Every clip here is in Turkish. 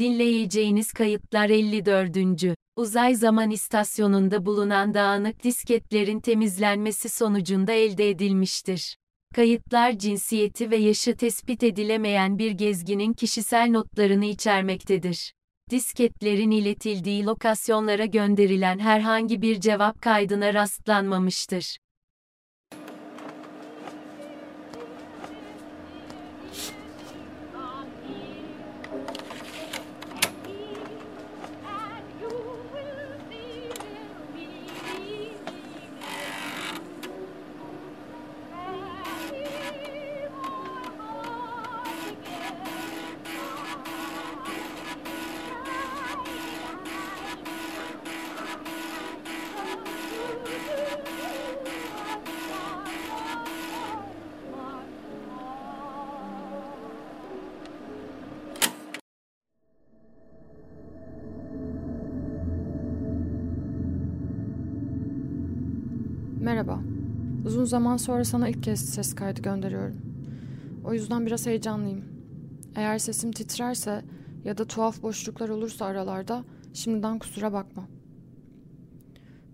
Dinleyeceğiniz kayıtlar 54. Uzay Zaman İstasyonu'nda bulunan dağınık disketlerin temizlenmesi sonucunda elde edilmiştir. Kayıtlar cinsiyeti ve yaşı tespit edilemeyen bir gezginin kişisel notlarını içermektedir. Disketlerin iletildiği lokasyonlara gönderilen herhangi bir cevap kaydına rastlanmamıştır. Merhaba. Uzun zaman sonra sana ilk kez ses kaydı gönderiyorum. O yüzden biraz heyecanlıyım. Eğer sesim titrerse ya da tuhaf boşluklar olursa aralarda şimdiden kusura bakma.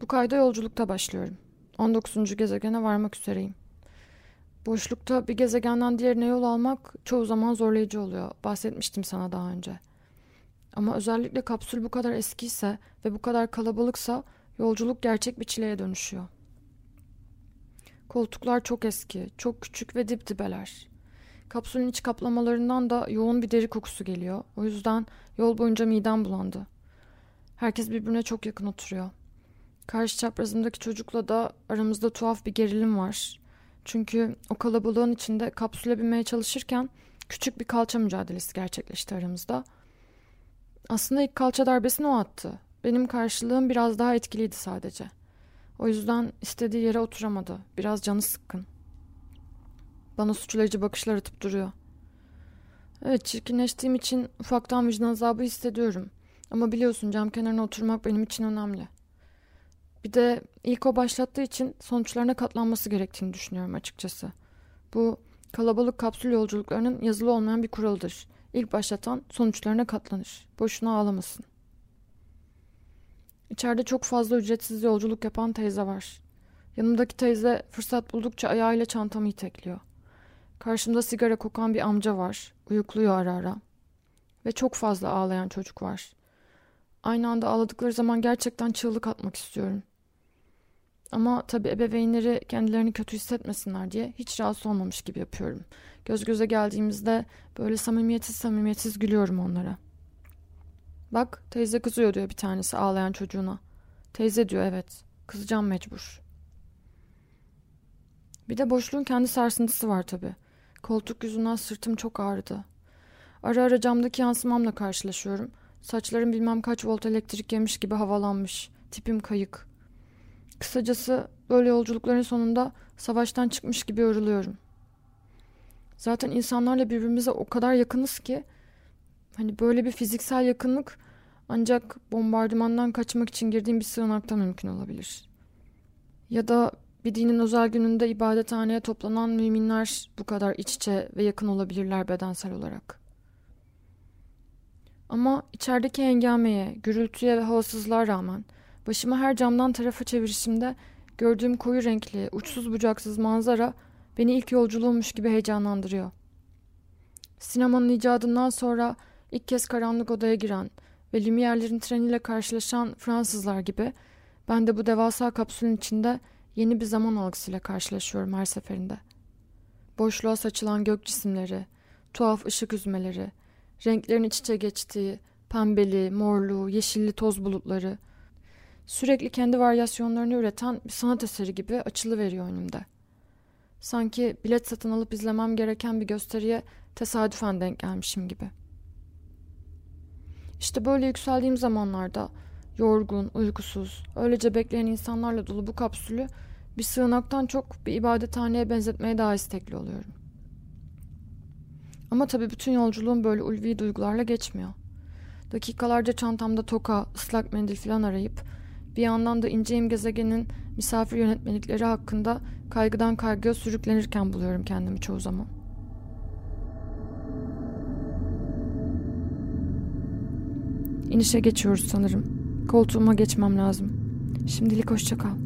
Bu kayda yolculukta başlıyorum. 19. gezegene varmak üzereyim. Boşlukta bir gezegenden diğerine yol almak çoğu zaman zorlayıcı oluyor. Bahsetmiştim sana daha önce. Ama özellikle kapsül bu kadar eskiyse ve bu kadar kalabalıksa yolculuk gerçek bir çileye dönüşüyor. Koltuklar çok eski, çok küçük ve dip dibeler. Kapsülün iç kaplamalarından da yoğun bir deri kokusu geliyor. O yüzden yol boyunca midem bulandı. Herkes birbirine çok yakın oturuyor. Karşı çaprazımdaki çocukla da aramızda tuhaf bir gerilim var. Çünkü o kalabalığın içinde kapsüle binmeye çalışırken küçük bir kalça mücadelesi gerçekleşti aramızda. Aslında ilk kalça darbesini o attı. Benim karşılığım biraz daha etkiliydi sadece. O yüzden istediği yere oturamadı. Biraz canı sıkkın. Bana suçlayıcı bakışlar atıp duruyor. Evet çirkinleştiğim için ufaktan vicdan azabı hissediyorum. Ama biliyorsun cam kenarına oturmak benim için önemli. Bir de ilk o başlattığı için sonuçlarına katlanması gerektiğini düşünüyorum açıkçası. Bu kalabalık kapsül yolculuklarının yazılı olmayan bir kuralıdır. İlk başlatan sonuçlarına katlanır. Boşuna ağlamasın. İçeride çok fazla ücretsiz yolculuk yapan teyze var. Yanımdaki teyze fırsat buldukça ayağıyla çantamı itekliyor. Karşımda sigara kokan bir amca var. Uyukluyor ara ara. Ve çok fazla ağlayan çocuk var. Aynı anda ağladıkları zaman gerçekten çığlık atmak istiyorum. Ama tabii ebeveynleri kendilerini kötü hissetmesinler diye hiç rahatsız olmamış gibi yapıyorum. Göz göze geldiğimizde böyle samimiyetsiz samimiyetsiz gülüyorum onlara. Bak teyze kızıyor diyor bir tanesi ağlayan çocuğuna. Teyze diyor evet. Kızacağım mecbur. Bir de boşluğun kendi sarsıntısı var tabii. Koltuk yüzünden sırtım çok ağrıdı. Ara ara camdaki yansımamla karşılaşıyorum. Saçlarım bilmem kaç volt elektrik yemiş gibi havalanmış. Tipim kayık. Kısacası böyle yolculukların sonunda savaştan çıkmış gibi yoruluyorum. Zaten insanlarla birbirimize o kadar yakınız ki hani böyle bir fiziksel yakınlık ancak bombardımandan kaçmak için girdiğim bir sığınakta mümkün olabilir. Ya da bir dinin özel gününde ibadethaneye toplanan müminler bu kadar iç içe ve yakın olabilirler bedensel olarak. Ama içerideki hengameye, gürültüye ve havasızlığa rağmen başımı her camdan tarafa çevirişimde gördüğüm koyu renkli, uçsuz bucaksız manzara beni ilk yolculuğummuş gibi heyecanlandırıyor. Sinemanın icadından sonra ilk kez karanlık odaya giren ve Lumiere'lerin treniyle karşılaşan Fransızlar gibi ben de bu devasa kapsülün içinde yeni bir zaman algısıyla karşılaşıyorum her seferinde. Boşluğa saçılan gök cisimleri, tuhaf ışık üzmeleri, renklerin iç içe geçtiği pembeli, morlu, yeşilli toz bulutları sürekli kendi varyasyonlarını üreten bir sanat eseri gibi açılı veriyor önümde. Sanki bilet satın alıp izlemem gereken bir gösteriye tesadüfen denk gelmişim gibi. İşte böyle yükseldiğim zamanlarda yorgun, uykusuz, öylece bekleyen insanlarla dolu bu kapsülü bir sığınaktan çok bir ibadethaneye benzetmeye daha istekli oluyorum. Ama tabii bütün yolculuğum böyle ulvi duygularla geçmiyor. Dakikalarca çantamda toka, ıslak mendil falan arayıp bir yandan da ineceğim gezegenin misafir yönetmelikleri hakkında kaygıdan kaygıya sürüklenirken buluyorum kendimi çoğu zaman. İnişe geçiyoruz sanırım. Koltuğuma geçmem lazım. Şimdilik hoşça kal.